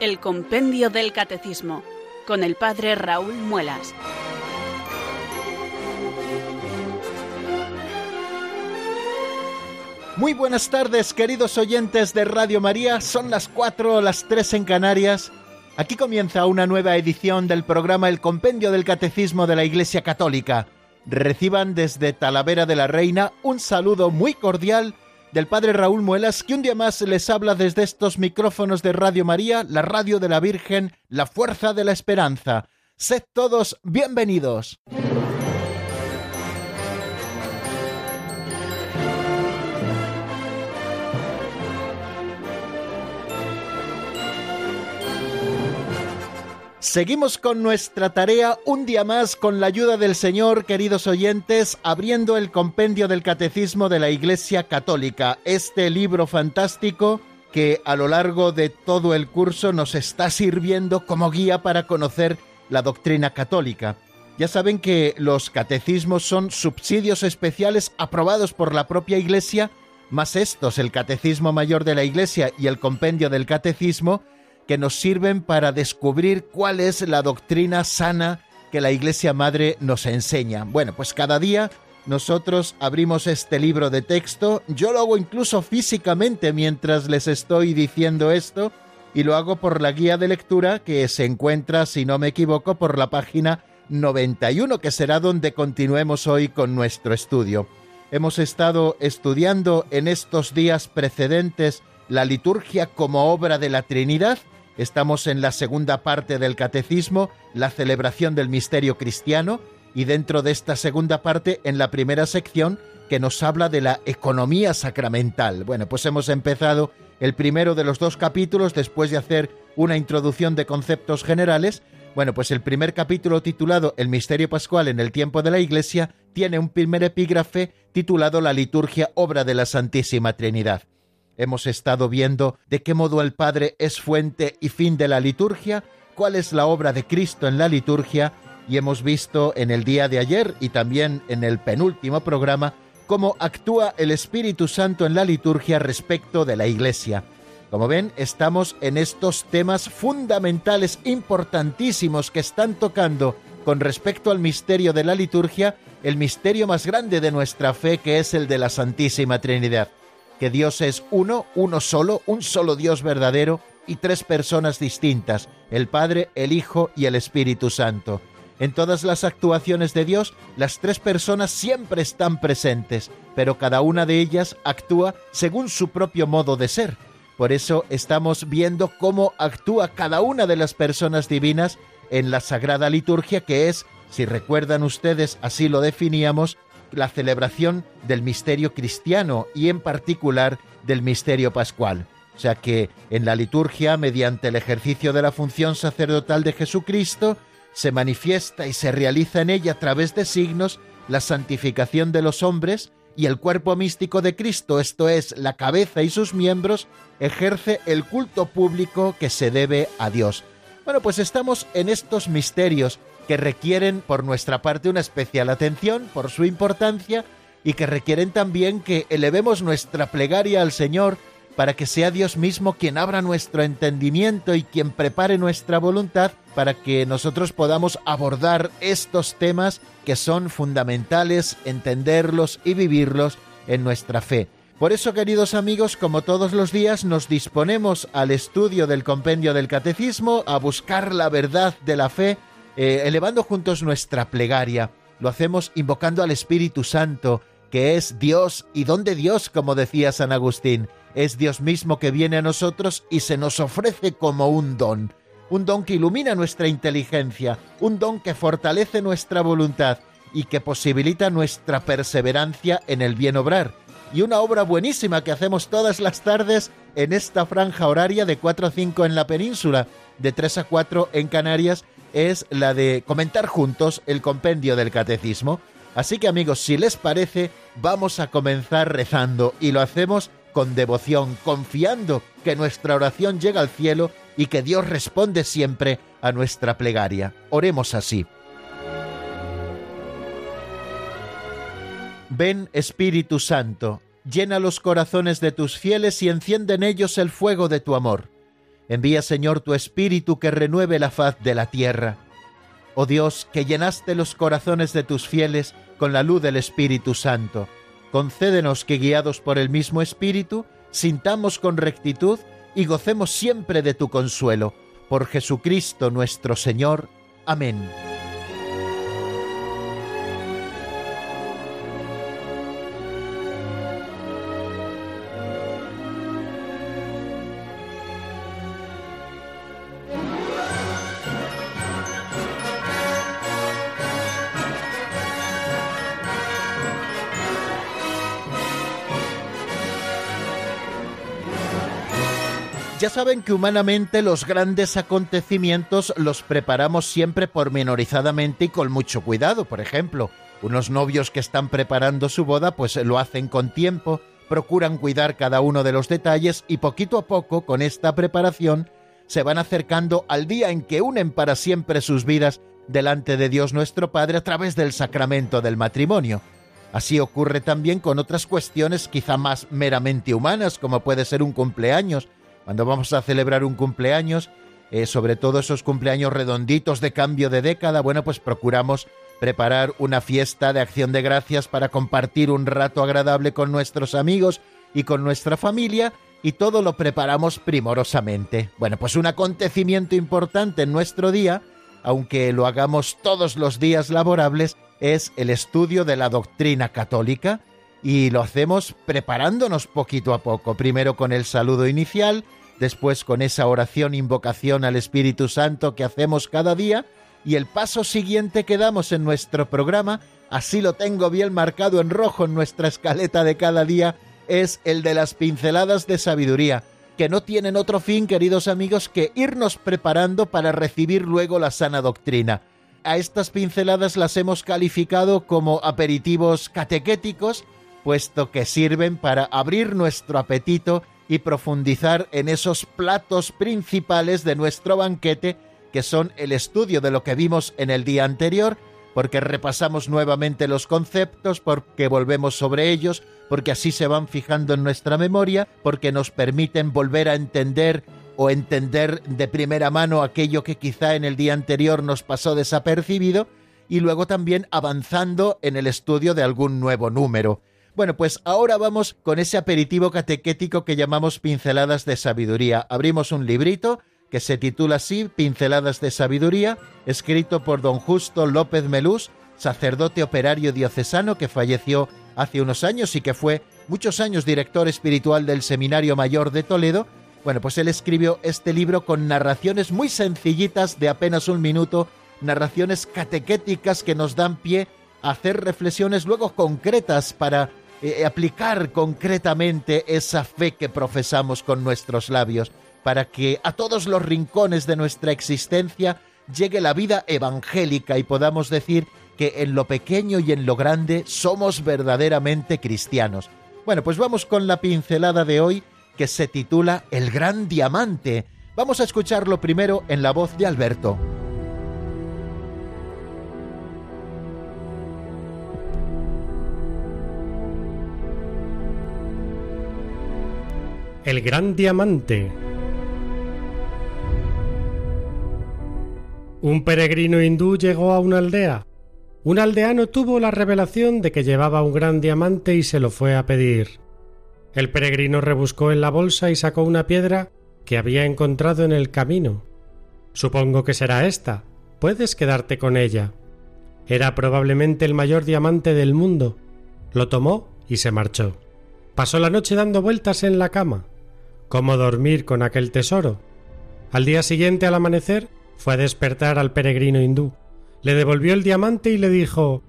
El Compendio del Catecismo, con el Padre Raúl Muelas. Muy buenas tardes, queridos oyentes de Radio María. Son las 4 las 3 en Canarias. Aquí comienza una nueva edición del programa El Compendio del Catecismo de la Iglesia Católica. Reciban desde Talavera de la Reina un saludo muy cordial del Padre Raúl Muelas, que un día más les habla desde estos micrófonos de Radio María, la radio de la Virgen, la fuerza de la esperanza. Sed todos bienvenidos. Seguimos con nuestra tarea un día más con la ayuda del Señor, queridos oyentes, abriendo el compendio del Catecismo de la Iglesia Católica, este libro fantástico que a lo largo de todo el curso nos está sirviendo como guía para conocer la doctrina católica. Ya saben que los catecismos son subsidios especiales aprobados por la propia Iglesia, más estos, el Catecismo Mayor de la Iglesia y el Compendio del Catecismo, que nos sirven para descubrir cuál es la doctrina sana que la Iglesia Madre nos enseña. Bueno, pues cada día nosotros abrimos este libro de texto, yo lo hago incluso físicamente mientras les estoy diciendo esto, y lo hago por la guía de lectura que se encuentra, si no me equivoco, por la página 91, que será donde continuemos hoy con nuestro estudio. Hemos estado estudiando en estos días precedentes la liturgia como obra de la Trinidad Estamos en la segunda parte del catecismo, la celebración del misterio cristiano, y dentro de esta segunda parte, en la primera sección, que nos habla de la economía sacramental. Bueno, pues hemos empezado el primero de los dos capítulos después de hacer una introducción de conceptos generales. Bueno, pues el primer capítulo titulado El misterio pascual en el tiempo de la Iglesia tiene un primer epígrafe titulado La liturgia obra de la Santísima Trinidad. Hemos estado viendo de qué modo el Padre es fuente y fin de la liturgia, cuál es la obra de Cristo en la liturgia, y hemos visto en el día de ayer y también en el penúltimo programa cómo actúa el Espíritu Santo en la liturgia respecto de la Iglesia. Como ven, estamos en estos temas fundamentales, importantísimos que están tocando con respecto al misterio de la liturgia, el misterio más grande de nuestra fe, que es el de la Santísima Trinidad que Dios es uno, uno solo, un solo Dios verdadero y tres personas distintas, el Padre, el Hijo y el Espíritu Santo. En todas las actuaciones de Dios, las tres personas siempre están presentes, pero cada una de ellas actúa según su propio modo de ser. Por eso estamos viendo cómo actúa cada una de las personas divinas en la Sagrada Liturgia, que es, si recuerdan ustedes, así lo definíamos, la celebración del misterio cristiano y en particular del misterio pascual. O sea que en la liturgia, mediante el ejercicio de la función sacerdotal de Jesucristo, se manifiesta y se realiza en ella a través de signos la santificación de los hombres y el cuerpo místico de Cristo, esto es, la cabeza y sus miembros, ejerce el culto público que se debe a Dios. Bueno, pues estamos en estos misterios que requieren por nuestra parte una especial atención por su importancia y que requieren también que elevemos nuestra plegaria al Señor para que sea Dios mismo quien abra nuestro entendimiento y quien prepare nuestra voluntad para que nosotros podamos abordar estos temas que son fundamentales, entenderlos y vivirlos en nuestra fe. Por eso, queridos amigos, como todos los días, nos disponemos al estudio del compendio del catecismo, a buscar la verdad de la fe, eh, elevando juntos nuestra plegaria. Lo hacemos invocando al Espíritu Santo, que es Dios y donde Dios, como decía San Agustín, es Dios mismo que viene a nosotros y se nos ofrece como un don, un don que ilumina nuestra inteligencia, un don que fortalece nuestra voluntad y que posibilita nuestra perseverancia en el bien obrar. Y una obra buenísima que hacemos todas las tardes en esta franja horaria de 4 a 5 en la península, de 3 a 4 en Canarias es la de comentar juntos el compendio del catecismo. Así que amigos, si les parece, vamos a comenzar rezando y lo hacemos con devoción, confiando que nuestra oración llega al cielo y que Dios responde siempre a nuestra plegaria. Oremos así. Ven Espíritu Santo, llena los corazones de tus fieles y enciende en ellos el fuego de tu amor Envía, Señor, tu Espíritu que renueve la faz de la tierra. Oh Dios, que llenaste los corazones de tus fieles con la luz del Espíritu Santo, concédenos que, guiados por el mismo Espíritu, sintamos con rectitud y gocemos siempre de tu consuelo. Por Jesucristo nuestro Señor. Amén. Ya saben que humanamente los grandes acontecimientos los preparamos siempre pormenorizadamente y con mucho cuidado. Por ejemplo, unos novios que están preparando su boda pues lo hacen con tiempo, procuran cuidar cada uno de los detalles y poquito a poco con esta preparación se van acercando al día en que unen para siempre sus vidas delante de Dios nuestro Padre a través del sacramento del matrimonio. Así ocurre también con otras cuestiones quizá más meramente humanas, como puede ser un cumpleaños, cuando vamos a celebrar un cumpleaños, eh, sobre todo esos cumpleaños redonditos de cambio de década, bueno, pues procuramos preparar una fiesta de acción de gracias para compartir un rato agradable con nuestros amigos y con nuestra familia y todo lo preparamos primorosamente. Bueno, pues un acontecimiento importante en nuestro día, aunque lo hagamos todos los días laborables, es el estudio de la doctrina católica y lo hacemos preparándonos poquito a poco, primero con el saludo inicial, después con esa oración invocación al Espíritu Santo que hacemos cada día y el paso siguiente que damos en nuestro programa, así lo tengo bien marcado en rojo en nuestra escaleta de cada día, es el de las pinceladas de sabiduría, que no tienen otro fin, queridos amigos, que irnos preparando para recibir luego la sana doctrina. A estas pinceladas las hemos calificado como aperitivos catequéticos, puesto que sirven para abrir nuestro apetito y profundizar en esos platos principales de nuestro banquete, que son el estudio de lo que vimos en el día anterior, porque repasamos nuevamente los conceptos, porque volvemos sobre ellos, porque así se van fijando en nuestra memoria, porque nos permiten volver a entender o entender de primera mano aquello que quizá en el día anterior nos pasó desapercibido, y luego también avanzando en el estudio de algún nuevo número. Bueno, pues ahora vamos con ese aperitivo catequético que llamamos Pinceladas de Sabiduría. Abrimos un librito que se titula así, Pinceladas de Sabiduría, escrito por don Justo López Melús, sacerdote operario diocesano que falleció hace unos años y que fue muchos años director espiritual del Seminario Mayor de Toledo. Bueno, pues él escribió este libro con narraciones muy sencillitas de apenas un minuto, narraciones catequéticas que nos dan pie a hacer reflexiones luego concretas para eh, aplicar concretamente esa fe que profesamos con nuestros labios, para que a todos los rincones de nuestra existencia llegue la vida evangélica y podamos decir que en lo pequeño y en lo grande somos verdaderamente cristianos. Bueno, pues vamos con la pincelada de hoy que se titula El gran diamante. Vamos a escucharlo primero en la voz de Alberto. El gran diamante. Un peregrino hindú llegó a una aldea. Un aldeano tuvo la revelación de que llevaba un gran diamante y se lo fue a pedir. El peregrino rebuscó en la bolsa y sacó una piedra que había encontrado en el camino. Supongo que será esta. Puedes quedarte con ella. Era probablemente el mayor diamante del mundo. Lo tomó y se marchó. Pasó la noche dando vueltas en la cama. ¿Cómo dormir con aquel tesoro? Al día siguiente, al amanecer, fue a despertar al peregrino hindú. Le devolvió el diamante y le dijo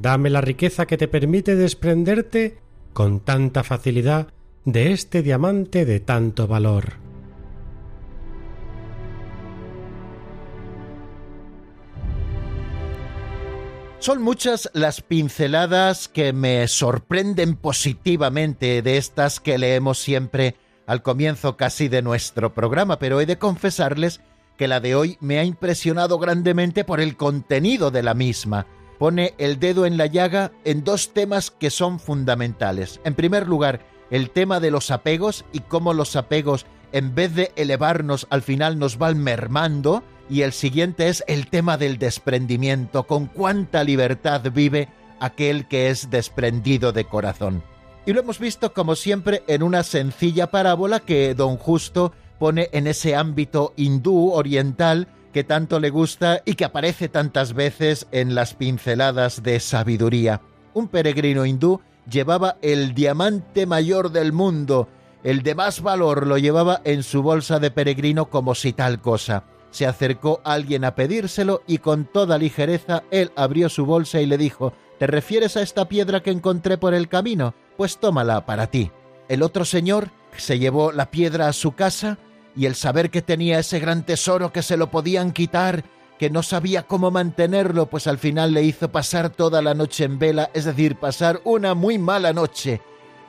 Dame la riqueza que te permite desprenderte con tanta facilidad de este diamante de tanto valor. Son muchas las pinceladas que me sorprenden positivamente de estas que leemos siempre al comienzo casi de nuestro programa, pero he de confesarles que la de hoy me ha impresionado grandemente por el contenido de la misma. Pone el dedo en la llaga en dos temas que son fundamentales. En primer lugar, el tema de los apegos y cómo los apegos en vez de elevarnos, al final nos van mermando. Y el siguiente es el tema del desprendimiento, con cuánta libertad vive aquel que es desprendido de corazón. Y lo hemos visto como siempre en una sencilla parábola que don Justo pone en ese ámbito hindú oriental que tanto le gusta y que aparece tantas veces en las pinceladas de sabiduría. Un peregrino hindú llevaba el diamante mayor del mundo, el de más valor lo llevaba en su bolsa de peregrino como si tal cosa. Se acercó alguien a pedírselo y con toda ligereza él abrió su bolsa y le dijo ¿Te refieres a esta piedra que encontré por el camino? Pues tómala para ti. El otro señor se llevó la piedra a su casa y el saber que tenía ese gran tesoro que se lo podían quitar, que no sabía cómo mantenerlo, pues al final le hizo pasar toda la noche en vela, es decir, pasar una muy mala noche.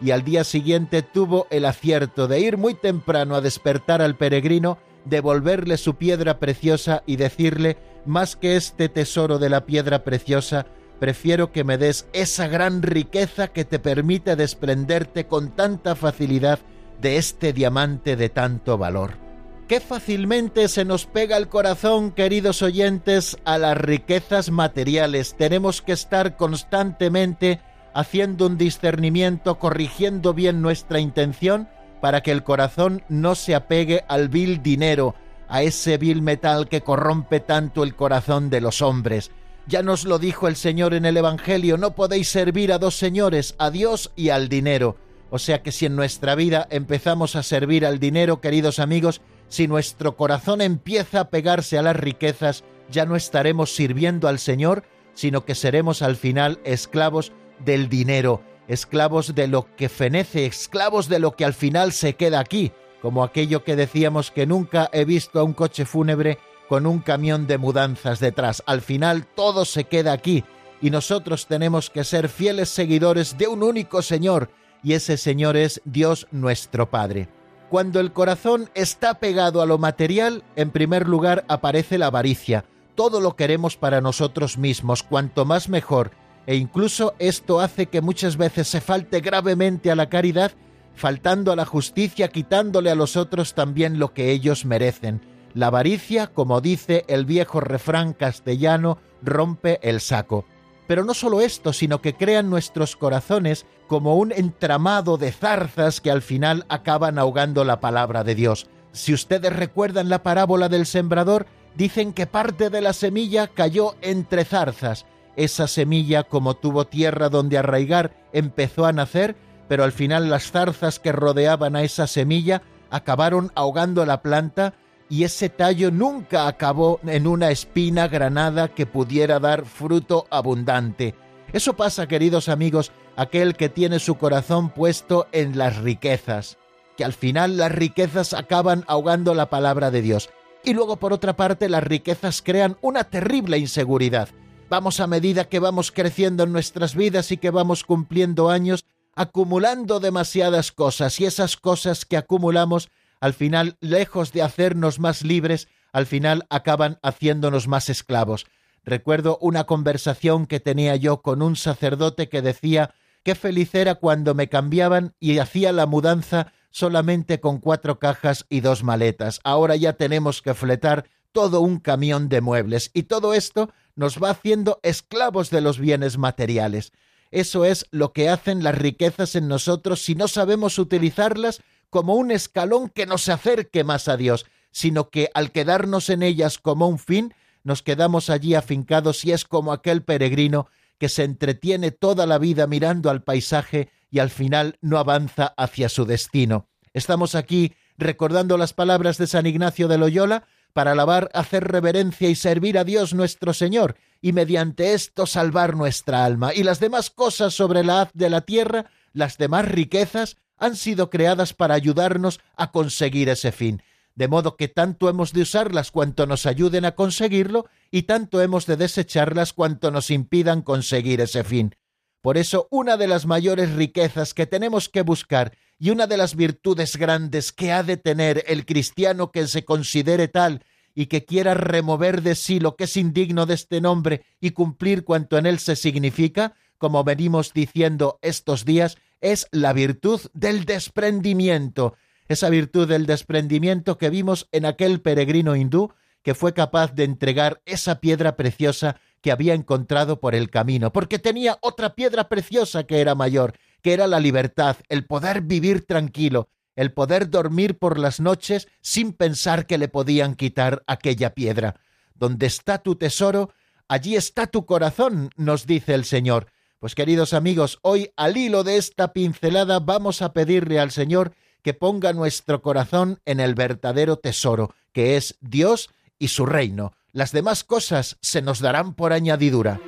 Y al día siguiente tuvo el acierto de ir muy temprano a despertar al peregrino, devolverle su piedra preciosa y decirle, más que este tesoro de la piedra preciosa, prefiero que me des esa gran riqueza que te permite desprenderte con tanta facilidad de este diamante de tanto valor. Qué fácilmente se nos pega el corazón, queridos oyentes, a las riquezas materiales. Tenemos que estar constantemente haciendo un discernimiento, corrigiendo bien nuestra intención para que el corazón no se apegue al vil dinero, a ese vil metal que corrompe tanto el corazón de los hombres. Ya nos lo dijo el Señor en el Evangelio, no podéis servir a dos señores, a Dios y al dinero. O sea que si en nuestra vida empezamos a servir al dinero, queridos amigos, si nuestro corazón empieza a pegarse a las riquezas, ya no estaremos sirviendo al Señor, sino que seremos al final esclavos del dinero, esclavos de lo que fenece, esclavos de lo que al final se queda aquí, como aquello que decíamos que nunca he visto a un coche fúnebre con un camión de mudanzas detrás. Al final todo se queda aquí y nosotros tenemos que ser fieles seguidores de un único Señor, y ese Señor es Dios nuestro Padre. Cuando el corazón está pegado a lo material, en primer lugar aparece la avaricia. Todo lo queremos para nosotros mismos, cuanto más mejor, e incluso esto hace que muchas veces se falte gravemente a la caridad, faltando a la justicia, quitándole a los otros también lo que ellos merecen. La avaricia, como dice el viejo refrán castellano, rompe el saco. Pero no solo esto, sino que crean nuestros corazones como un entramado de zarzas que al final acaban ahogando la palabra de Dios. Si ustedes recuerdan la parábola del sembrador, dicen que parte de la semilla cayó entre zarzas. Esa semilla, como tuvo tierra donde arraigar, empezó a nacer, pero al final las zarzas que rodeaban a esa semilla acabaron ahogando la planta y ese tallo nunca acabó en una espina granada que pudiera dar fruto abundante. Eso pasa, queridos amigos, aquel que tiene su corazón puesto en las riquezas, que al final las riquezas acaban ahogando la palabra de Dios. Y luego, por otra parte, las riquezas crean una terrible inseguridad. Vamos a medida que vamos creciendo en nuestras vidas y que vamos cumpliendo años, acumulando demasiadas cosas y esas cosas que acumulamos al final, lejos de hacernos más libres, al final acaban haciéndonos más esclavos. Recuerdo una conversación que tenía yo con un sacerdote que decía qué feliz era cuando me cambiaban y hacía la mudanza solamente con cuatro cajas y dos maletas. Ahora ya tenemos que fletar todo un camión de muebles y todo esto nos va haciendo esclavos de los bienes materiales. Eso es lo que hacen las riquezas en nosotros si no sabemos utilizarlas como un escalón que nos acerque más a Dios, sino que al quedarnos en ellas como un fin, nos quedamos allí afincados y es como aquel peregrino que se entretiene toda la vida mirando al paisaje y al final no avanza hacia su destino. Estamos aquí recordando las palabras de San Ignacio de Loyola para alabar, hacer reverencia y servir a Dios nuestro Señor, y mediante esto salvar nuestra alma. Y las demás cosas sobre la haz de la tierra, las demás riquezas, han sido creadas para ayudarnos a conseguir ese fin, de modo que tanto hemos de usarlas cuanto nos ayuden a conseguirlo y tanto hemos de desecharlas cuanto nos impidan conseguir ese fin. Por eso una de las mayores riquezas que tenemos que buscar y una de las virtudes grandes que ha de tener el cristiano que se considere tal y que quiera remover de sí lo que es indigno de este nombre y cumplir cuanto en él se significa, como venimos diciendo estos días, es la virtud del desprendimiento. esa virtud del desprendimiento que vimos en aquel peregrino hindú que fue capaz de entregar esa piedra preciosa que había encontrado por el camino, porque tenía otra piedra preciosa que era mayor, que era la libertad, el poder vivir tranquilo, el poder dormir por las noches sin pensar que le podían quitar aquella piedra. Donde está tu tesoro, allí está tu corazón, nos dice el Señor. Pues queridos amigos, hoy al hilo de esta pincelada vamos a pedirle al Señor que ponga nuestro corazón en el verdadero tesoro, que es Dios y su reino. Las demás cosas se nos darán por añadidura.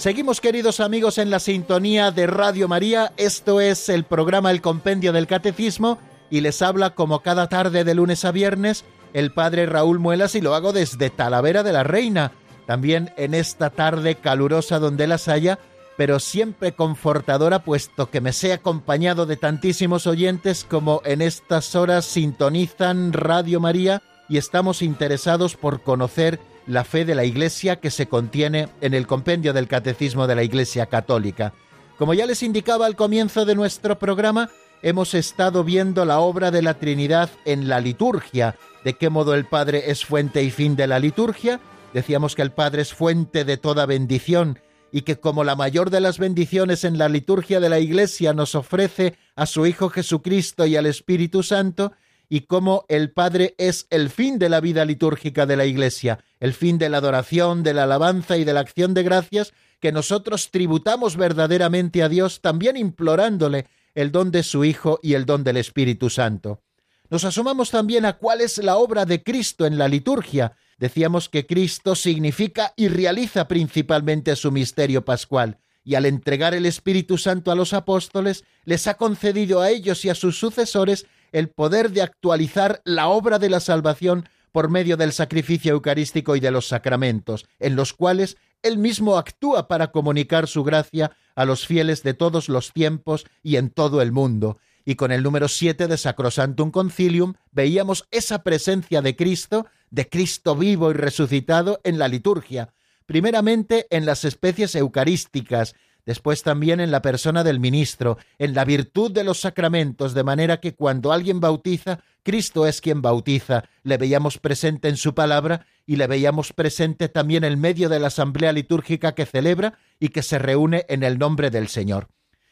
Seguimos queridos amigos en la sintonía de Radio María, esto es el programa El Compendio del Catecismo y les habla como cada tarde de lunes a viernes el padre Raúl Muelas y lo hago desde Talavera de la Reina, también en esta tarde calurosa donde las haya, pero siempre confortadora puesto que me sé acompañado de tantísimos oyentes como en estas horas sintonizan Radio María y estamos interesados por conocer la fe de la Iglesia que se contiene en el compendio del Catecismo de la Iglesia Católica. Como ya les indicaba al comienzo de nuestro programa, hemos estado viendo la obra de la Trinidad en la liturgia, de qué modo el Padre es fuente y fin de la liturgia. Decíamos que el Padre es fuente de toda bendición y que como la mayor de las bendiciones en la liturgia de la Iglesia nos ofrece a su Hijo Jesucristo y al Espíritu Santo, y cómo el Padre es el fin de la vida litúrgica de la Iglesia, el fin de la adoración, de la alabanza y de la acción de gracias que nosotros tributamos verdaderamente a Dios, también implorándole el don de su Hijo y el don del Espíritu Santo. Nos asomamos también a cuál es la obra de Cristo en la liturgia. Decíamos que Cristo significa y realiza principalmente su misterio pascual, y al entregar el Espíritu Santo a los apóstoles, les ha concedido a ellos y a sus sucesores el poder de actualizar la obra de la salvación por medio del sacrificio eucarístico y de los sacramentos, en los cuales él mismo actúa para comunicar su gracia a los fieles de todos los tiempos y en todo el mundo. Y con el número 7 de Sacrosantum Concilium veíamos esa presencia de Cristo, de Cristo vivo y resucitado en la liturgia, primeramente en las especies eucarísticas, después también en la persona del ministro, en la virtud de los sacramentos, de manera que cuando alguien bautiza, Cristo es quien bautiza, le veíamos presente en su palabra y le veíamos presente también en medio de la asamblea litúrgica que celebra y que se reúne en el nombre del Señor.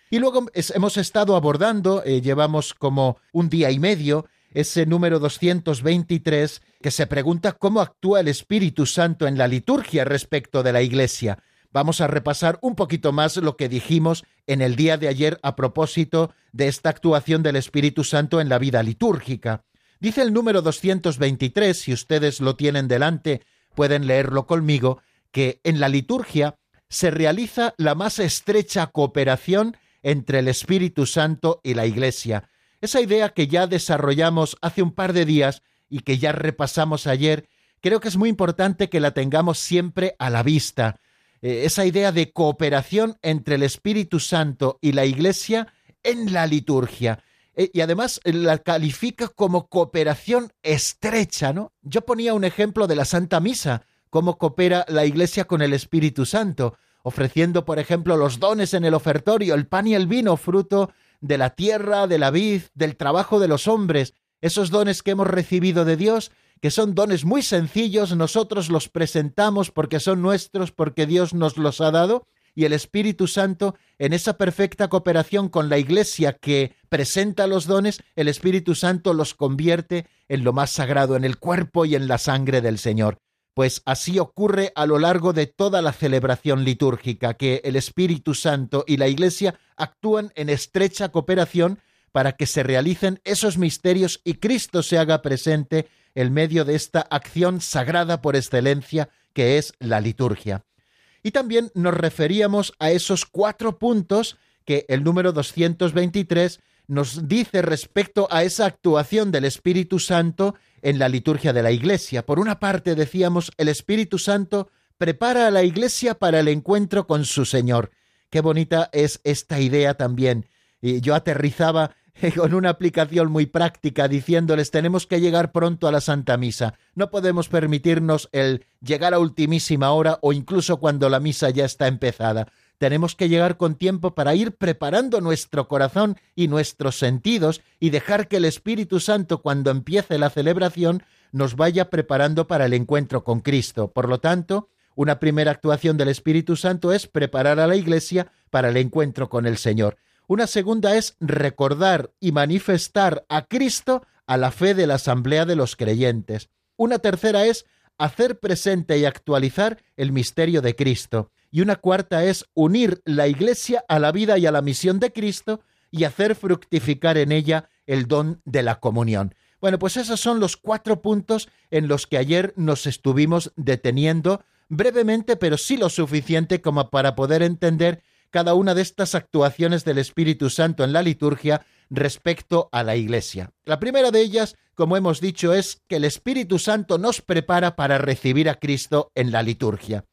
Y luego hemos estado abordando, eh, llevamos como un día y medio, ese número 223, que se pregunta cómo actúa el Espíritu Santo en la liturgia respecto de la Iglesia vamos a repasar un poquito más lo que dijimos en el día de ayer a propósito de esta actuación del Espíritu Santo en la vida litúrgica. Dice el número 223, si ustedes lo tienen delante, pueden leerlo conmigo, que en la liturgia se realiza la más estrecha cooperación entre el Espíritu Santo y la Iglesia. Esa idea que ya desarrollamos hace un par de días y que ya repasamos ayer, creo que es muy importante que la tengamos siempre a la vista. Eh, esa idea de cooperación entre el Espíritu Santo y la Iglesia en la liturgia. Eh, y además eh, la califica como cooperación estrecha, ¿no? Yo ponía un ejemplo de la Santa Misa, cómo coopera la Iglesia con el Espíritu Santo, ofreciendo, por ejemplo, los dones en el ofertorio, el pan y el vino, fruto de la tierra, de la vid, del trabajo de los hombres, esos dones que hemos recibido de Dios que son dones muy sencillos, nosotros los presentamos porque son nuestros, porque Dios nos los ha dado, y el Espíritu Santo, en esa perfecta cooperación con la Iglesia que presenta los dones, el Espíritu Santo los convierte en lo más sagrado, en el cuerpo y en la sangre del Señor. Pues así ocurre a lo largo de toda la celebración litúrgica, que el Espíritu Santo y la Iglesia actúan en estrecha cooperación para que se realicen esos misterios y Cristo se haga presente el medio de esta acción sagrada por excelencia que es la liturgia. Y también nos referíamos a esos cuatro puntos que el número 223 nos dice respecto a esa actuación del Espíritu Santo en la liturgia de la Iglesia. Por una parte decíamos, el Espíritu Santo prepara a la Iglesia para el encuentro con su Señor. Qué bonita es esta idea también. Y yo aterrizaba con una aplicación muy práctica diciéndoles tenemos que llegar pronto a la Santa Misa. No podemos permitirnos el llegar a ultimísima hora o incluso cuando la misa ya está empezada. Tenemos que llegar con tiempo para ir preparando nuestro corazón y nuestros sentidos y dejar que el Espíritu Santo cuando empiece la celebración nos vaya preparando para el encuentro con Cristo. Por lo tanto, una primera actuación del Espíritu Santo es preparar a la Iglesia para el encuentro con el Señor. Una segunda es recordar y manifestar a Cristo a la fe de la asamblea de los creyentes. Una tercera es hacer presente y actualizar el misterio de Cristo. Y una cuarta es unir la Iglesia a la vida y a la misión de Cristo y hacer fructificar en ella el don de la comunión. Bueno, pues esos son los cuatro puntos en los que ayer nos estuvimos deteniendo brevemente, pero sí lo suficiente como para poder entender cada una de estas actuaciones del Espíritu Santo en la liturgia respecto a la Iglesia. La primera de ellas, como hemos dicho, es que el Espíritu Santo nos prepara para recibir a Cristo en la liturgia.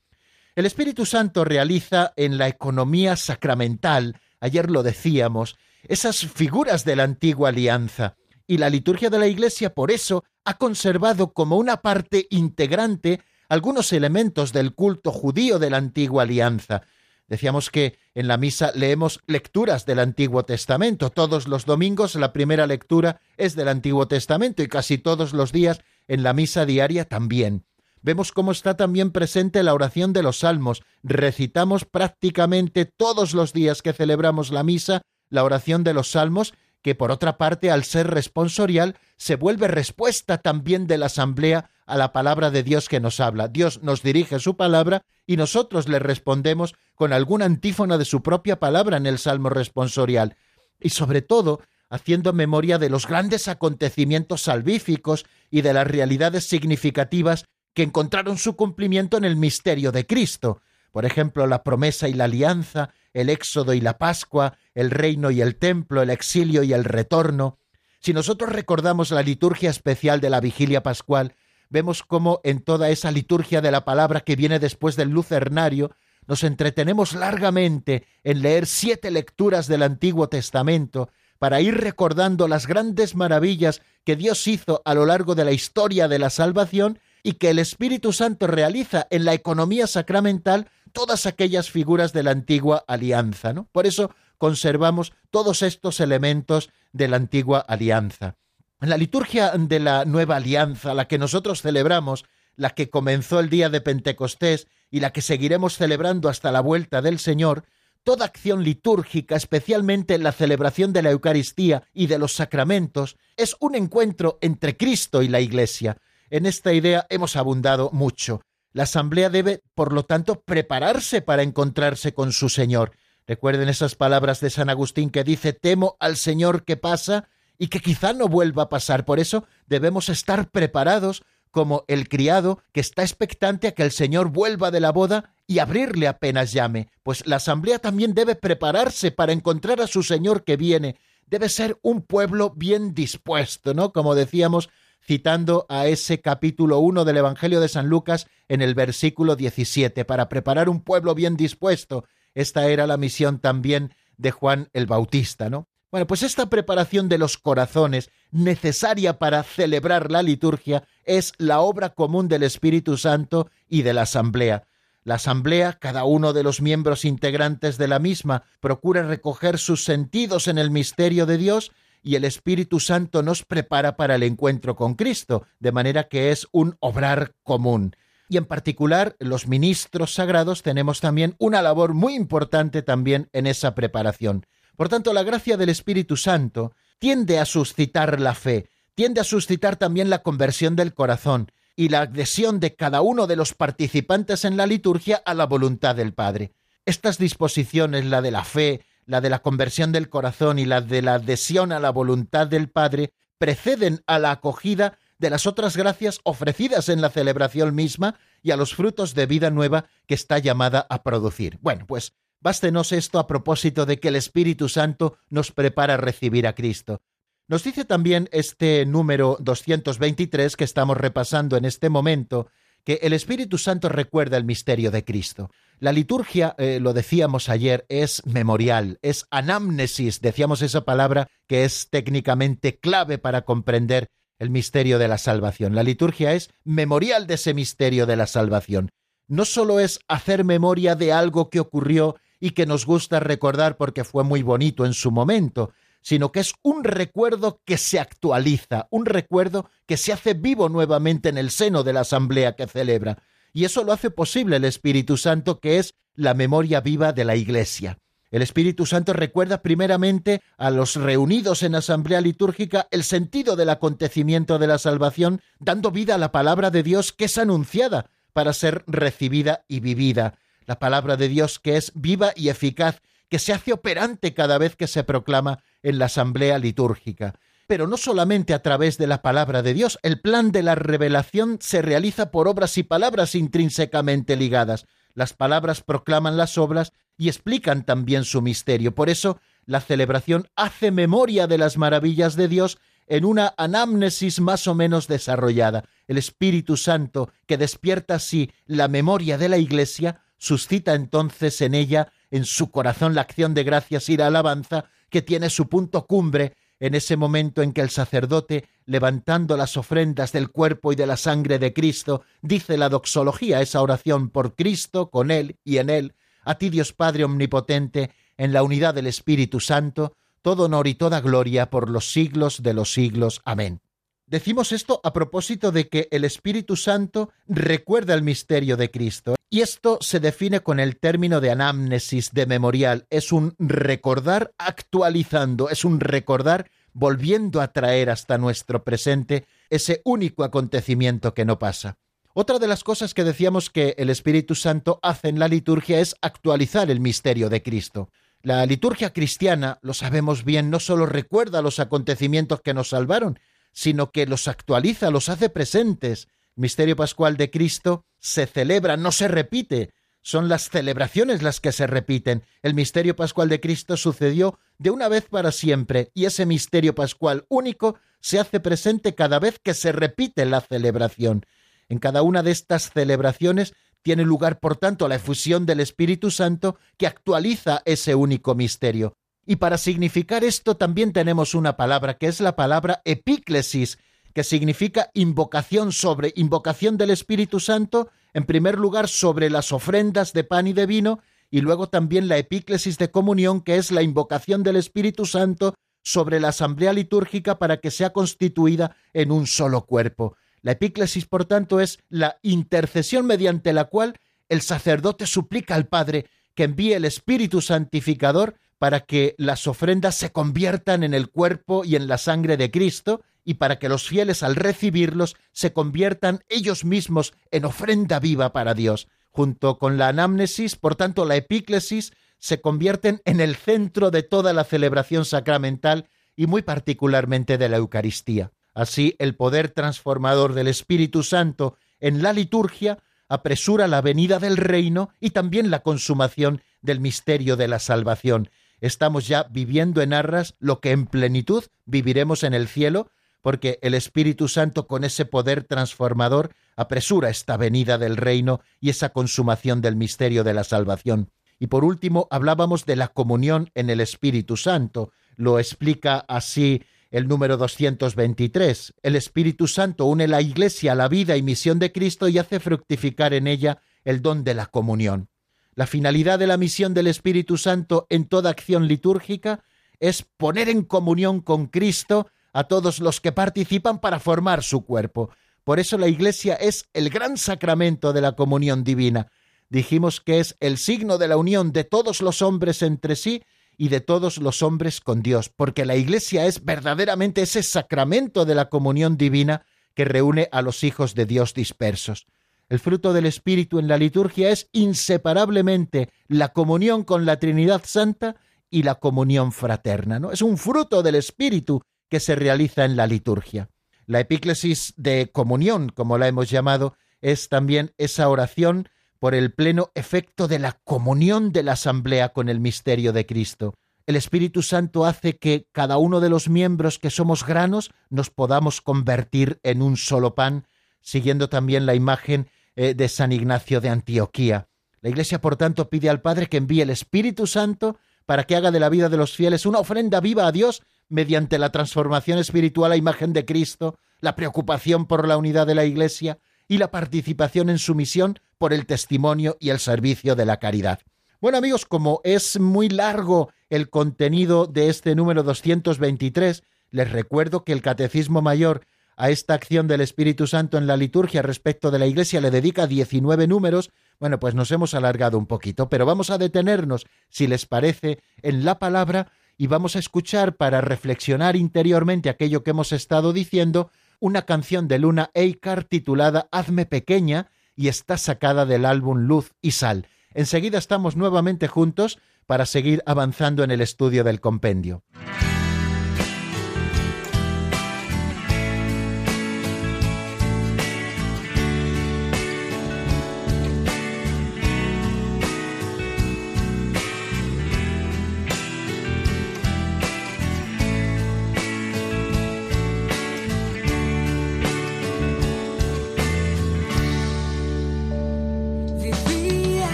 El Espíritu Santo realiza en la economía sacramental, ayer lo decíamos, esas figuras de la antigua alianza, y la liturgia de la Iglesia por eso ha conservado como una parte integrante algunos elementos del culto judío de la antigua alianza, Decíamos que en la misa leemos lecturas del Antiguo Testamento. Todos los domingos la primera lectura es del Antiguo Testamento y casi todos los días en la misa diaria también. Vemos cómo está también presente la oración de los salmos. Recitamos prácticamente todos los días que celebramos la misa la oración de los salmos que por otra parte, al ser responsorial, se vuelve respuesta también de la asamblea a la palabra de Dios que nos habla. Dios nos dirige su palabra y nosotros le respondemos con alguna antífona de su propia palabra en el salmo responsorial. Y sobre todo, haciendo memoria de los grandes acontecimientos salvíficos y de las realidades significativas que encontraron su cumplimiento en el misterio de Cristo. Por ejemplo, la promesa y la alianza, el éxodo y la Pascua, el reino y el templo, el exilio y el retorno. Si nosotros recordamos la liturgia especial de la vigilia pascual, vemos cómo en toda esa liturgia de la palabra que viene después del lucernario, nos entretenemos largamente en leer siete lecturas del Antiguo Testamento para ir recordando las grandes maravillas que Dios hizo a lo largo de la historia de la salvación y que el Espíritu Santo realiza en la economía sacramental todas aquellas figuras de la antigua alianza, ¿no? Por eso conservamos todos estos elementos de la antigua alianza. La liturgia de la nueva alianza, la que nosotros celebramos, la que comenzó el día de Pentecostés y la que seguiremos celebrando hasta la vuelta del Señor, toda acción litúrgica, especialmente la celebración de la Eucaristía y de los sacramentos, es un encuentro entre Cristo y la Iglesia. En esta idea hemos abundado mucho. La asamblea debe, por lo tanto, prepararse para encontrarse con su Señor. Recuerden esas palabras de San Agustín que dice, temo al Señor que pasa y que quizá no vuelva a pasar. Por eso debemos estar preparados como el criado que está expectante a que el Señor vuelva de la boda y abrirle apenas llame. Pues la asamblea también debe prepararse para encontrar a su Señor que viene. Debe ser un pueblo bien dispuesto, ¿no? Como decíamos citando a ese capítulo 1 del Evangelio de San Lucas en el versículo 17, para preparar un pueblo bien dispuesto. Esta era la misión también de Juan el Bautista, ¿no? Bueno, pues esta preparación de los corazones necesaria para celebrar la liturgia es la obra común del Espíritu Santo y de la Asamblea. La Asamblea, cada uno de los miembros integrantes de la misma, procura recoger sus sentidos en el misterio de Dios y el Espíritu Santo nos prepara para el encuentro con Cristo, de manera que es un obrar común. Y en particular, los ministros sagrados tenemos también una labor muy importante también en esa preparación. Por tanto, la gracia del Espíritu Santo tiende a suscitar la fe, tiende a suscitar también la conversión del corazón y la adhesión de cada uno de los participantes en la liturgia a la voluntad del Padre. Estas disposiciones, la de la fe, la de la conversión del corazón y la de la adhesión a la voluntad del Padre, preceden a la acogida de las otras gracias ofrecidas en la celebración misma y a los frutos de vida nueva que está llamada a producir. Bueno, pues bástenos esto a propósito de que el Espíritu Santo nos prepara a recibir a Cristo. Nos dice también este número 223 que estamos repasando en este momento, que el Espíritu Santo recuerda el misterio de Cristo. La liturgia, eh, lo decíamos ayer, es memorial, es anamnesis, decíamos esa palabra que es técnicamente clave para comprender el misterio de la salvación. La liturgia es memorial de ese misterio de la salvación. No solo es hacer memoria de algo que ocurrió y que nos gusta recordar porque fue muy bonito en su momento, sino que es un recuerdo que se actualiza, un recuerdo que se hace vivo nuevamente en el seno de la asamblea que celebra. Y eso lo hace posible el Espíritu Santo, que es la memoria viva de la Iglesia. El Espíritu Santo recuerda primeramente a los reunidos en asamblea litúrgica el sentido del acontecimiento de la salvación, dando vida a la palabra de Dios que es anunciada para ser recibida y vivida. La palabra de Dios que es viva y eficaz, que se hace operante cada vez que se proclama en la asamblea litúrgica. Pero no solamente a través de la palabra de Dios, el plan de la revelación se realiza por obras y palabras intrínsecamente ligadas. Las palabras proclaman las obras y explican también su misterio. Por eso, la celebración hace memoria de las maravillas de Dios en una anamnesis más o menos desarrollada. El Espíritu Santo, que despierta así la memoria de la Iglesia, suscita entonces en ella, en su corazón, la acción de gracias y la alabanza, que tiene su punto cumbre en ese momento en que el sacerdote, levantando las ofrendas del cuerpo y de la sangre de Cristo, dice la doxología, esa oración por Cristo, con Él y en Él, a ti Dios Padre Omnipotente, en la unidad del Espíritu Santo, todo honor y toda gloria por los siglos de los siglos. Amén. Decimos esto a propósito de que el Espíritu Santo recuerda el misterio de Cristo. Y esto se define con el término de anamnesis, de memorial. Es un recordar actualizando, es un recordar volviendo a traer hasta nuestro presente ese único acontecimiento que no pasa. Otra de las cosas que decíamos que el Espíritu Santo hace en la liturgia es actualizar el misterio de Cristo. La liturgia cristiana, lo sabemos bien, no solo recuerda los acontecimientos que nos salvaron, sino que los actualiza, los hace presentes. El misterio pascual de Cristo se celebra, no se repite. Son las celebraciones las que se repiten. El misterio pascual de Cristo sucedió de una vez para siempre, y ese misterio pascual único se hace presente cada vez que se repite la celebración. En cada una de estas celebraciones tiene lugar, por tanto, la efusión del Espíritu Santo que actualiza ese único misterio. Y para significar esto también tenemos una palabra que es la palabra epíclesis, que significa invocación sobre, invocación del Espíritu Santo, en primer lugar sobre las ofrendas de pan y de vino, y luego también la epíclesis de comunión, que es la invocación del Espíritu Santo sobre la asamblea litúrgica para que sea constituida en un solo cuerpo. La epíclesis, por tanto, es la intercesión mediante la cual el sacerdote suplica al Padre que envíe el Espíritu Santificador para que las ofrendas se conviertan en el cuerpo y en la sangre de Cristo, y para que los fieles al recibirlos se conviertan ellos mismos en ofrenda viva para Dios. Junto con la anamnesis, por tanto, la epíclesis se convierten en el centro de toda la celebración sacramental y muy particularmente de la Eucaristía. Así, el poder transformador del Espíritu Santo en la liturgia apresura la venida del reino y también la consumación del misterio de la salvación. Estamos ya viviendo en Arras lo que en plenitud viviremos en el cielo, porque el Espíritu Santo con ese poder transformador apresura esta venida del reino y esa consumación del misterio de la salvación. Y por último, hablábamos de la comunión en el Espíritu Santo. Lo explica así el número 223. El Espíritu Santo une la Iglesia a la vida y misión de Cristo y hace fructificar en ella el don de la comunión. La finalidad de la misión del Espíritu Santo en toda acción litúrgica es poner en comunión con Cristo a todos los que participan para formar su cuerpo. Por eso la Iglesia es el gran sacramento de la comunión divina. Dijimos que es el signo de la unión de todos los hombres entre sí y de todos los hombres con Dios, porque la Iglesia es verdaderamente ese sacramento de la comunión divina que reúne a los hijos de Dios dispersos. El fruto del Espíritu en la liturgia es inseparablemente la comunión con la Trinidad Santa y la comunión fraterna. ¿no? Es un fruto del Espíritu que se realiza en la liturgia. La epíclesis de comunión, como la hemos llamado, es también esa oración por el pleno efecto de la comunión de la asamblea con el misterio de Cristo. El Espíritu Santo hace que cada uno de los miembros que somos granos nos podamos convertir en un solo pan, siguiendo también la imagen eh, de San Ignacio de Antioquía. La Iglesia, por tanto, pide al Padre que envíe el Espíritu Santo para que haga de la vida de los fieles una ofrenda viva a Dios mediante la transformación espiritual a imagen de Cristo, la preocupación por la unidad de la Iglesia y la participación en su misión por el testimonio y el servicio de la caridad. Bueno amigos, como es muy largo el contenido de este número 223, les recuerdo que el Catecismo Mayor a esta acción del Espíritu Santo en la liturgia respecto de la Iglesia le dedica 19 números. Bueno, pues nos hemos alargado un poquito, pero vamos a detenernos, si les parece, en la palabra y vamos a escuchar para reflexionar interiormente aquello que hemos estado diciendo una canción de Luna Eikar titulada Hazme pequeña y está sacada del álbum Luz y Sal. Enseguida estamos nuevamente juntos para seguir avanzando en el estudio del compendio.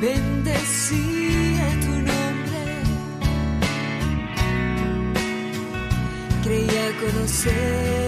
bendecía tu nombre, creía conocer.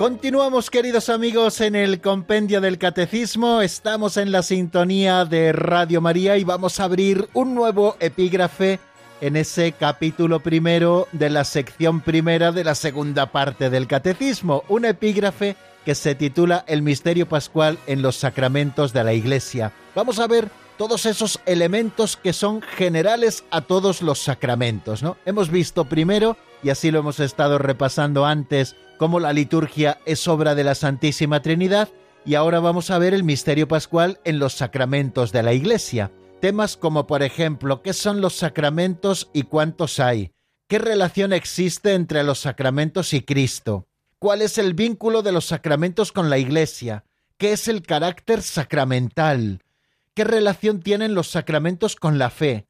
Continuamos queridos amigos en el compendio del catecismo, estamos en la sintonía de Radio María y vamos a abrir un nuevo epígrafe en ese capítulo primero de la sección primera de la segunda parte del catecismo, un epígrafe que se titula El misterio pascual en los sacramentos de la Iglesia. Vamos a ver todos esos elementos que son generales a todos los sacramentos, ¿no? Hemos visto primero, y así lo hemos estado repasando antes, cómo la liturgia es obra de la Santísima Trinidad y ahora vamos a ver el misterio pascual en los sacramentos de la Iglesia. Temas como por ejemplo, ¿qué son los sacramentos y cuántos hay? ¿Qué relación existe entre los sacramentos y Cristo? ¿Cuál es el vínculo de los sacramentos con la Iglesia? ¿Qué es el carácter sacramental? ¿Qué relación tienen los sacramentos con la fe?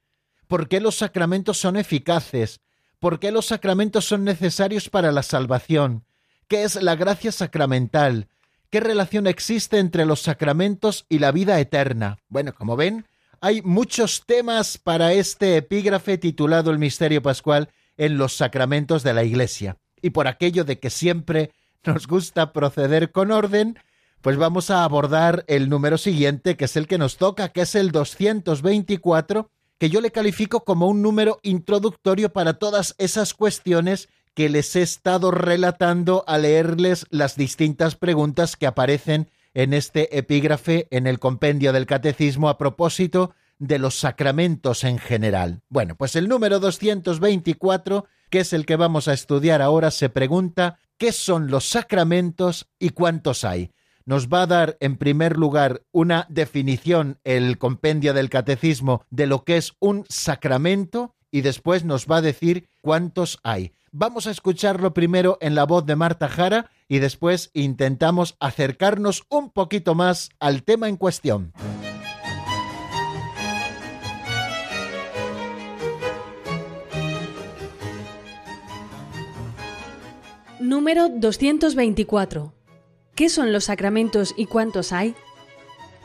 ¿Por qué los sacramentos son eficaces? ¿Por qué los sacramentos son necesarios para la salvación? ¿Qué es la gracia sacramental? ¿Qué relación existe entre los sacramentos y la vida eterna? Bueno, como ven, hay muchos temas para este epígrafe titulado El Misterio Pascual en los sacramentos de la Iglesia. Y por aquello de que siempre nos gusta proceder con orden, pues vamos a abordar el número siguiente, que es el que nos toca, que es el 224, que yo le califico como un número introductorio para todas esas cuestiones que les he estado relatando a leerles las distintas preguntas que aparecen en este epígrafe en el compendio del catecismo a propósito de los sacramentos en general. Bueno, pues el número 224, que es el que vamos a estudiar ahora, se pregunta ¿qué son los sacramentos y cuántos hay? Nos va a dar en primer lugar una definición el compendio del catecismo de lo que es un sacramento y después nos va a decir cuántos hay. Vamos a escucharlo primero en la voz de Marta Jara y después intentamos acercarnos un poquito más al tema en cuestión. Número 224. ¿Qué son los sacramentos y cuántos hay?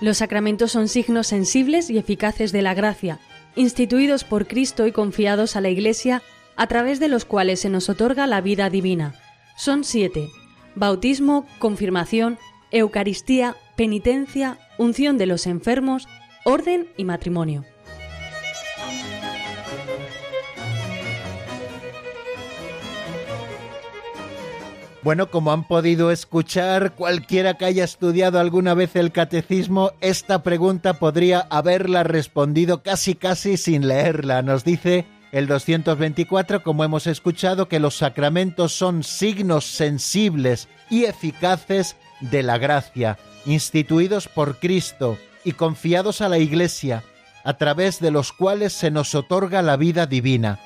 Los sacramentos son signos sensibles y eficaces de la gracia, instituidos por Cristo y confiados a la Iglesia a través de los cuales se nos otorga la vida divina. Son siete. Bautismo, confirmación, Eucaristía, penitencia, unción de los enfermos, orden y matrimonio. Bueno, como han podido escuchar, cualquiera que haya estudiado alguna vez el catecismo, esta pregunta podría haberla respondido casi casi sin leerla. Nos dice el 224, como hemos escuchado, que los sacramentos son signos sensibles y eficaces de la gracia, instituidos por Cristo y confiados a la Iglesia, a través de los cuales se nos otorga la vida divina.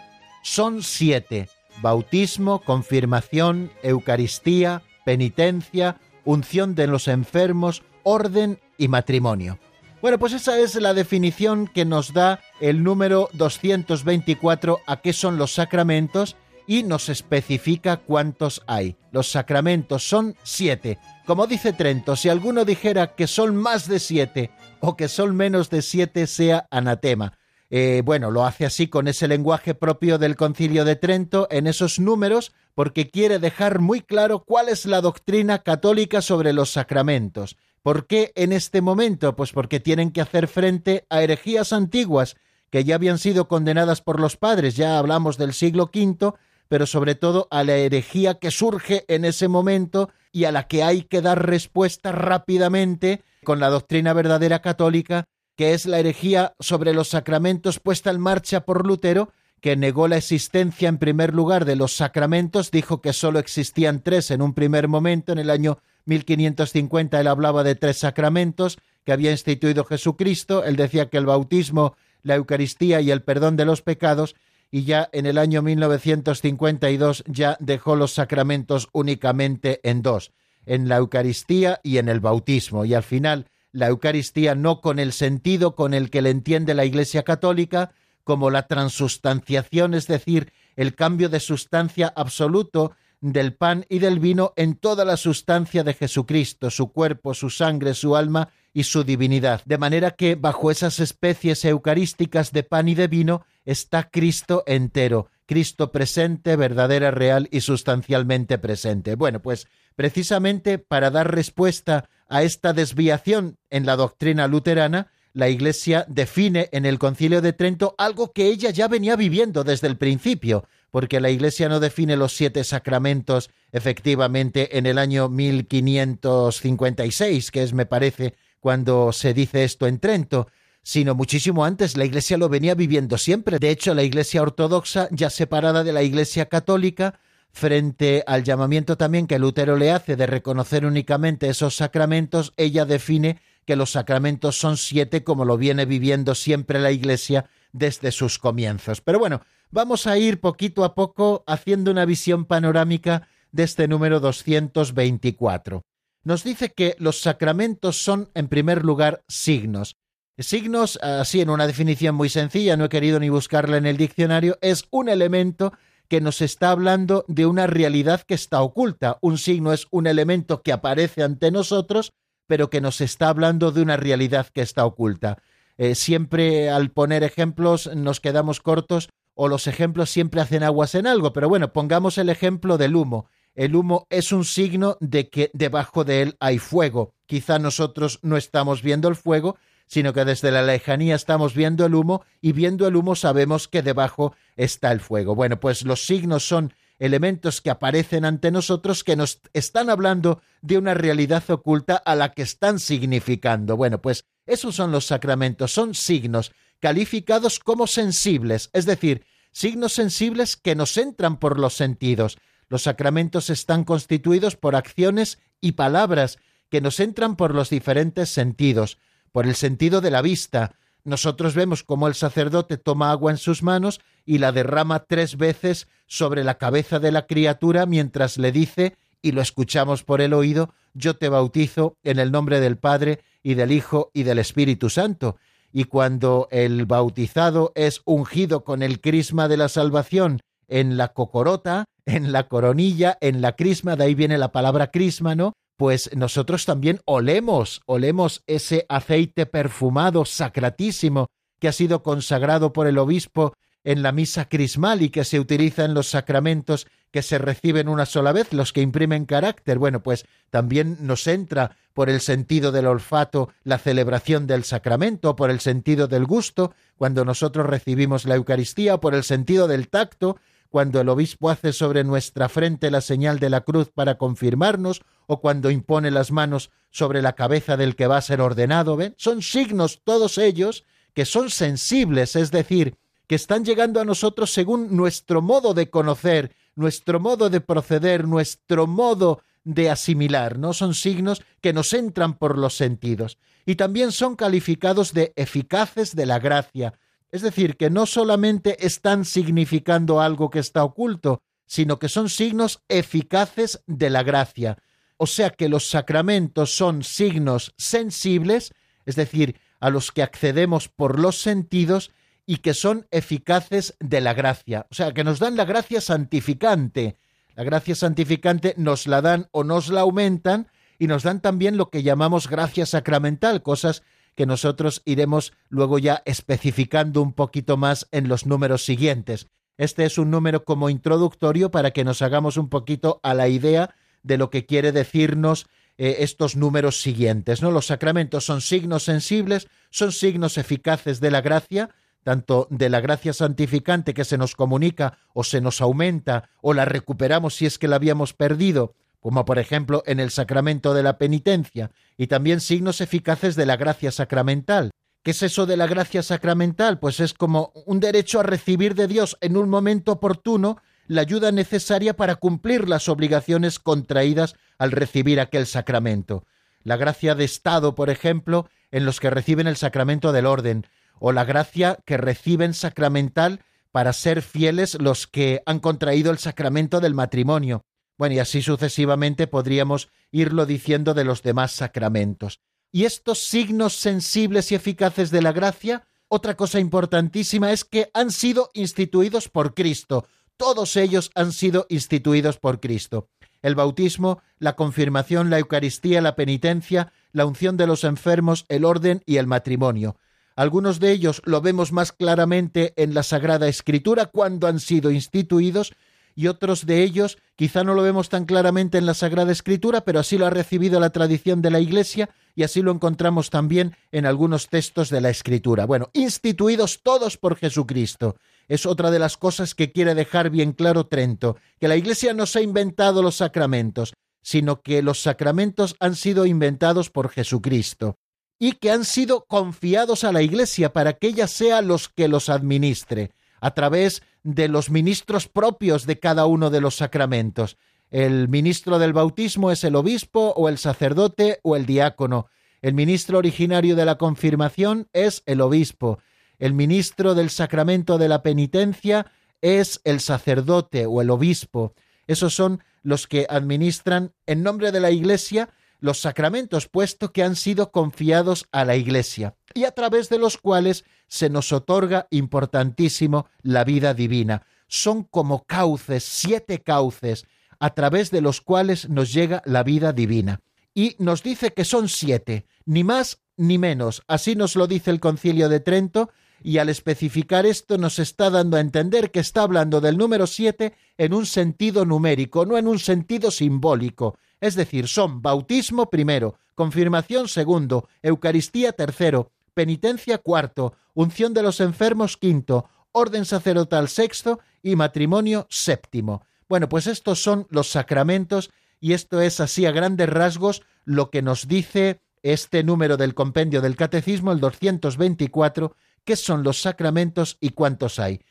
Son siete, bautismo, confirmación, Eucaristía, penitencia, unción de los enfermos, orden y matrimonio. Bueno, pues esa es la definición que nos da el número 224 a qué son los sacramentos y nos especifica cuántos hay. Los sacramentos son siete. Como dice Trento, si alguno dijera que son más de siete o que son menos de siete, sea anatema. Eh, bueno, lo hace así con ese lenguaje propio del concilio de Trento en esos números porque quiere dejar muy claro cuál es la doctrina católica sobre los sacramentos ¿Por qué en este momento? Pues porque tienen que hacer frente a herejías antiguas que ya habían sido condenadas por los padres, ya hablamos del siglo V, pero sobre todo a la herejía que surge en ese momento y a la que hay que dar respuesta rápidamente con la doctrina verdadera católica, que es la herejía sobre los sacramentos puesta en marcha por Lutero, que negó la existencia en primer lugar de los sacramentos, dijo que sólo existían tres en un primer momento en el año 1550 él hablaba de tres sacramentos que había instituido Jesucristo, él decía que el bautismo, la Eucaristía y el perdón de los pecados, y ya en el año 1952 ya dejó los sacramentos únicamente en dos, en la Eucaristía y en el bautismo, y al final la Eucaristía no con el sentido con el que le entiende la Iglesia Católica, como la transustanciación, es decir, el cambio de sustancia absoluto del pan y del vino en toda la sustancia de Jesucristo, su cuerpo, su sangre, su alma y su divinidad, de manera que bajo esas especies eucarísticas de pan y de vino está Cristo entero, Cristo presente, verdadera, real y sustancialmente presente. Bueno, pues precisamente para dar respuesta a esta desviación en la doctrina luterana, la Iglesia define en el Concilio de Trento algo que ella ya venía viviendo desde el principio, porque la Iglesia no define los siete sacramentos efectivamente en el año 1556, que es, me parece, cuando se dice esto en Trento, sino muchísimo antes. La Iglesia lo venía viviendo siempre. De hecho, la Iglesia ortodoxa, ya separada de la Iglesia católica, frente al llamamiento también que Lutero le hace de reconocer únicamente esos sacramentos, ella define que los sacramentos son siete como lo viene viviendo siempre la Iglesia desde sus comienzos. Pero bueno, vamos a ir poquito a poco haciendo una visión panorámica de este número 224. Nos dice que los sacramentos son, en primer lugar, signos. Signos, así en una definición muy sencilla, no he querido ni buscarla en el diccionario, es un elemento que nos está hablando de una realidad que está oculta. Un signo es un elemento que aparece ante nosotros, pero que nos está hablando de una realidad que está oculta. Eh, siempre al poner ejemplos nos quedamos cortos o los ejemplos siempre hacen aguas en algo, pero bueno, pongamos el ejemplo del humo. El humo es un signo de que debajo de él hay fuego. Quizá nosotros no estamos viendo el fuego, sino que desde la lejanía estamos viendo el humo y viendo el humo sabemos que debajo está el fuego. Bueno, pues los signos son elementos que aparecen ante nosotros que nos están hablando de una realidad oculta a la que están significando. Bueno, pues esos son los sacramentos, son signos calificados como sensibles, es decir, signos sensibles que nos entran por los sentidos. Los sacramentos están constituidos por acciones y palabras que nos entran por los diferentes sentidos, por el sentido de la vista, nosotros vemos cómo el sacerdote toma agua en sus manos y la derrama tres veces sobre la cabeza de la criatura mientras le dice, y lo escuchamos por el oído, yo te bautizo en el nombre del Padre y del Hijo y del Espíritu Santo. Y cuando el bautizado es ungido con el crisma de la salvación en la cocorota, en la coronilla, en la crisma, de ahí viene la palabra crisma, ¿no? pues nosotros también olemos, olemos ese aceite perfumado sacratísimo que ha sido consagrado por el obispo en la misa crismal y que se utiliza en los sacramentos que se reciben una sola vez, los que imprimen carácter. Bueno, pues también nos entra por el sentido del olfato la celebración del sacramento, por el sentido del gusto, cuando nosotros recibimos la Eucaristía, por el sentido del tacto, cuando el obispo hace sobre nuestra frente la señal de la cruz para confirmarnos, o cuando impone las manos sobre la cabeza del que va a ser ordenado, ¿ven? Son signos todos ellos que son sensibles, es decir, que están llegando a nosotros según nuestro modo de conocer, nuestro modo de proceder, nuestro modo de asimilar, ¿no? Son signos que nos entran por los sentidos y también son calificados de eficaces de la gracia, es decir, que no solamente están significando algo que está oculto, sino que son signos eficaces de la gracia. O sea que los sacramentos son signos sensibles, es decir, a los que accedemos por los sentidos y que son eficaces de la gracia. O sea, que nos dan la gracia santificante. La gracia santificante nos la dan o nos la aumentan y nos dan también lo que llamamos gracia sacramental, cosas que nosotros iremos luego ya especificando un poquito más en los números siguientes. Este es un número como introductorio para que nos hagamos un poquito a la idea de lo que quiere decirnos eh, estos números siguientes. ¿no? Los sacramentos son signos sensibles, son signos eficaces de la gracia, tanto de la gracia santificante que se nos comunica o se nos aumenta o la recuperamos si es que la habíamos perdido, como por ejemplo en el sacramento de la penitencia, y también signos eficaces de la gracia sacramental. ¿Qué es eso de la gracia sacramental? Pues es como un derecho a recibir de Dios en un momento oportuno la ayuda necesaria para cumplir las obligaciones contraídas al recibir aquel sacramento. La gracia de Estado, por ejemplo, en los que reciben el sacramento del orden, o la gracia que reciben sacramental para ser fieles los que han contraído el sacramento del matrimonio, bueno, y así sucesivamente podríamos irlo diciendo de los demás sacramentos. Y estos signos sensibles y eficaces de la gracia, otra cosa importantísima es que han sido instituidos por Cristo. Todos ellos han sido instituidos por Cristo. El bautismo, la confirmación, la Eucaristía, la penitencia, la unción de los enfermos, el orden y el matrimonio. Algunos de ellos lo vemos más claramente en la Sagrada Escritura cuando han sido instituidos y otros de ellos quizá no lo vemos tan claramente en la Sagrada Escritura, pero así lo ha recibido la tradición de la Iglesia y así lo encontramos también en algunos textos de la Escritura. Bueno, instituidos todos por Jesucristo. Es otra de las cosas que quiere dejar bien claro Trento, que la Iglesia no se ha inventado los sacramentos, sino que los sacramentos han sido inventados por Jesucristo y que han sido confiados a la Iglesia para que ella sea los que los administre, a través de los ministros propios de cada uno de los sacramentos. El ministro del bautismo es el obispo o el sacerdote o el diácono. El ministro originario de la confirmación es el obispo. El ministro del sacramento de la penitencia es el sacerdote o el obispo. Esos son los que administran en nombre de la Iglesia los sacramentos, puesto que han sido confiados a la Iglesia, y a través de los cuales se nos otorga importantísimo la vida divina. Son como cauces, siete cauces, a través de los cuales nos llega la vida divina. Y nos dice que son siete, ni más ni menos. Así nos lo dice el concilio de Trento, y al especificar esto nos está dando a entender que está hablando del número siete en un sentido numérico, no en un sentido simbólico. Es decir, son bautismo primero, confirmación segundo, Eucaristía tercero, penitencia cuarto, unción de los enfermos quinto, orden sacerdotal sexto y matrimonio séptimo. Bueno, pues estos son los sacramentos y esto es así a grandes rasgos lo que nos dice este número del compendio del catecismo, el 224, qué son los sacramentos y cuántos hay.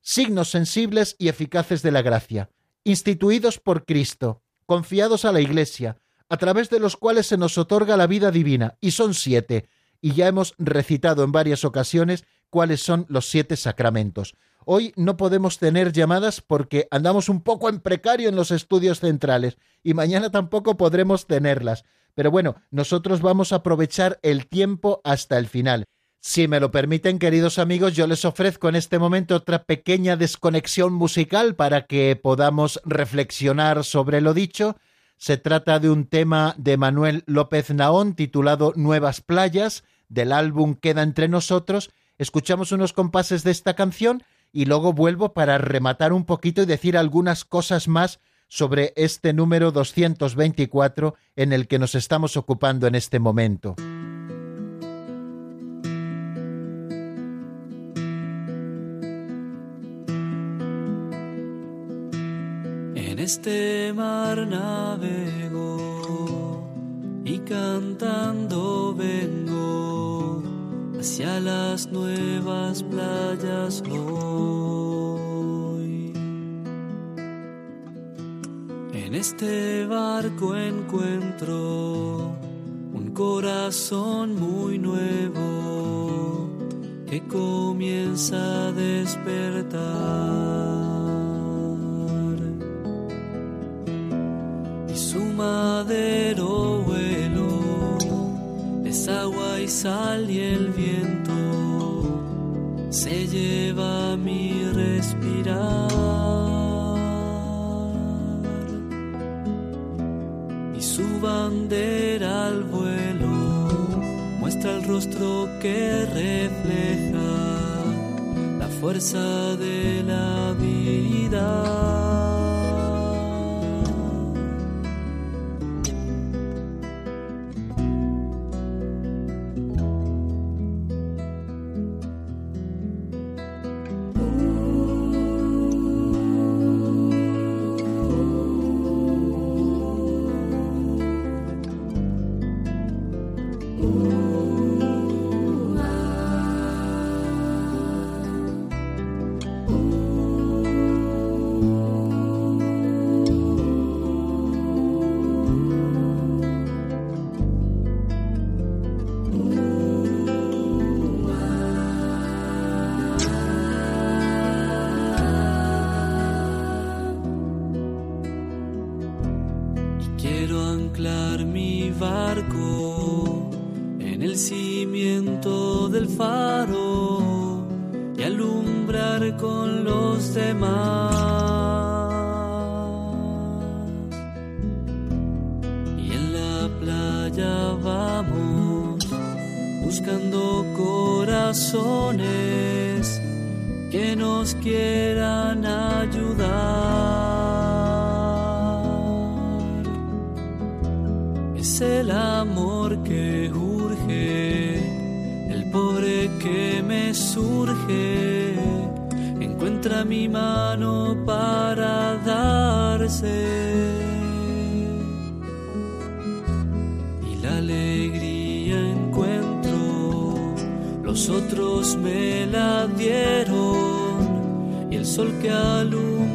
Signos sensibles y eficaces de la gracia, instituidos por Cristo, confiados a la Iglesia, a través de los cuales se nos otorga la vida divina, y son siete, y ya hemos recitado en varias ocasiones cuáles son los siete sacramentos. Hoy no podemos tener llamadas porque andamos un poco en precario en los estudios centrales y mañana tampoco podremos tenerlas. Pero bueno, nosotros vamos a aprovechar el tiempo hasta el final. Si me lo permiten, queridos amigos, yo les ofrezco en este momento otra pequeña desconexión musical para que podamos reflexionar sobre lo dicho. Se trata de un tema de Manuel López Naón titulado Nuevas Playas, del álbum Queda entre nosotros. Escuchamos unos compases de esta canción y luego vuelvo para rematar un poquito y decir algunas cosas más sobre este número 224 en el que nos estamos ocupando en este momento. Este mar navego y cantando vengo hacia las nuevas playas hoy. En este barco encuentro un corazón muy nuevo que comienza a despertar. Su madero vuelo, es agua y sal y el viento se lleva mi respirar. Y su bandera al vuelo muestra el rostro que refleja la fuerza de la vida.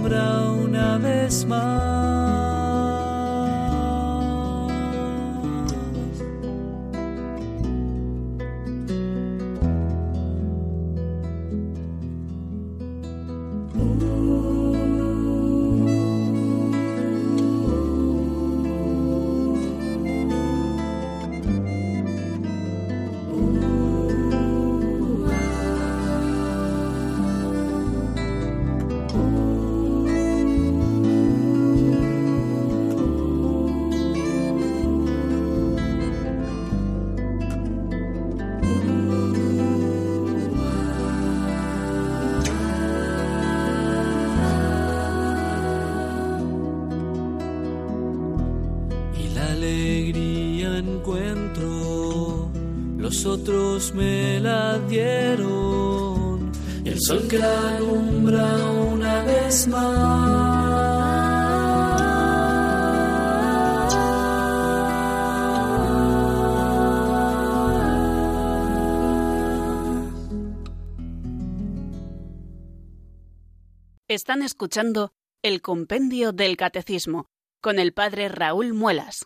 Alumbra una vez más. Están escuchando el Compendio del Catecismo con el Padre Raúl Muelas.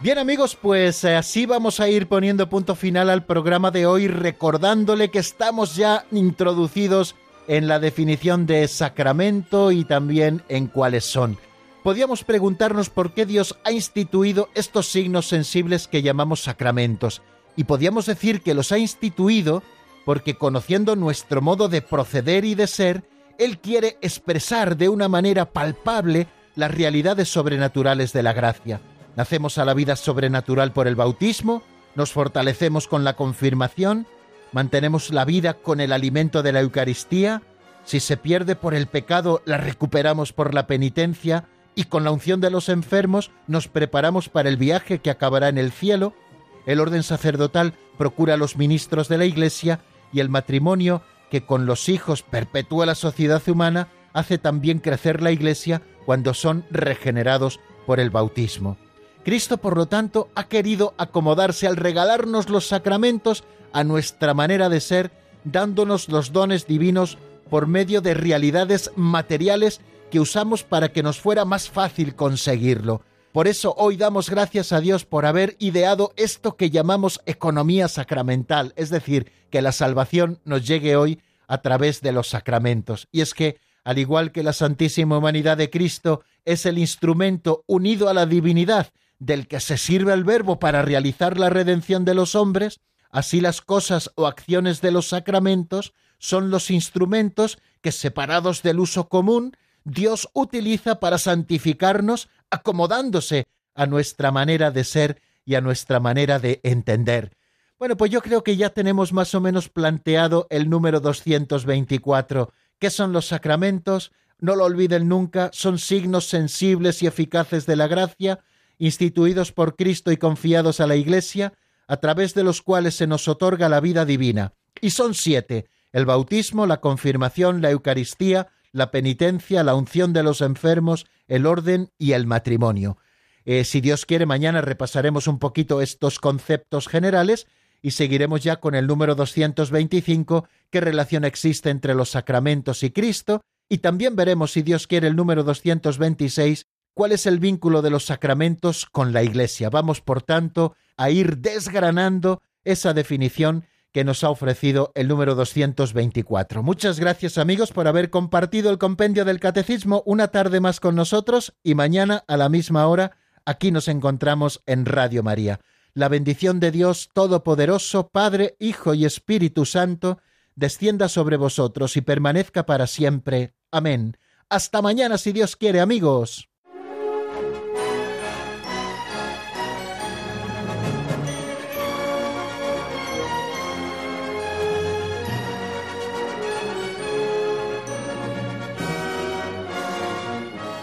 Bien amigos, pues eh, así vamos a ir poniendo punto final al programa de hoy recordándole que estamos ya introducidos en la definición de sacramento y también en cuáles son. Podríamos preguntarnos por qué Dios ha instituido estos signos sensibles que llamamos sacramentos, y podríamos decir que los ha instituido porque conociendo nuestro modo de proceder y de ser, Él quiere expresar de una manera palpable las realidades sobrenaturales de la gracia. Nacemos a la vida sobrenatural por el bautismo, nos fortalecemos con la confirmación, mantenemos la vida con el alimento de la Eucaristía, si se pierde por el pecado la recuperamos por la penitencia y con la unción de los enfermos nos preparamos para el viaje que acabará en el cielo, el orden sacerdotal procura a los ministros de la Iglesia y el matrimonio que con los hijos perpetúa la sociedad humana hace también crecer la Iglesia cuando son regenerados por el bautismo. Cristo, por lo tanto, ha querido acomodarse al regalarnos los sacramentos a nuestra manera de ser, dándonos los dones divinos por medio de realidades materiales que usamos para que nos fuera más fácil conseguirlo. Por eso hoy damos gracias a Dios por haber ideado esto que llamamos economía sacramental, es decir, que la salvación nos llegue hoy a través de los sacramentos. Y es que, al igual que la Santísima Humanidad de Cristo es el instrumento unido a la divinidad del que se sirve el Verbo para realizar la redención de los hombres, así las cosas o acciones de los sacramentos son los instrumentos que, separados del uso común, Dios utiliza para santificarnos acomodándose a nuestra manera de ser y a nuestra manera de entender. Bueno, pues yo creo que ya tenemos más o menos planteado el número 224. ¿Qué son los sacramentos? No lo olviden nunca, son signos sensibles y eficaces de la gracia, instituidos por Cristo y confiados a la Iglesia, a través de los cuales se nos otorga la vida divina. Y son siete, el bautismo, la confirmación, la Eucaristía, la penitencia, la unción de los enfermos, el orden y el matrimonio. Eh, si Dios quiere, mañana repasaremos un poquito estos conceptos generales y seguiremos ya con el número 225, qué relación existe entre los sacramentos y Cristo, y también veremos, si Dios quiere, el número 226, cuál es el vínculo de los sacramentos con la Iglesia. Vamos, por tanto, a ir desgranando esa definición que nos ha ofrecido el número 224. Muchas gracias amigos por haber compartido el compendio del catecismo una tarde más con nosotros y mañana a la misma hora aquí nos encontramos en Radio María. la bendición de Dios Todopoderoso, Padre, Hijo y Espíritu Santo, descienda sobre vosotros y permanezca para siempre. Amén. Hasta mañana si Dios quiere, amigos.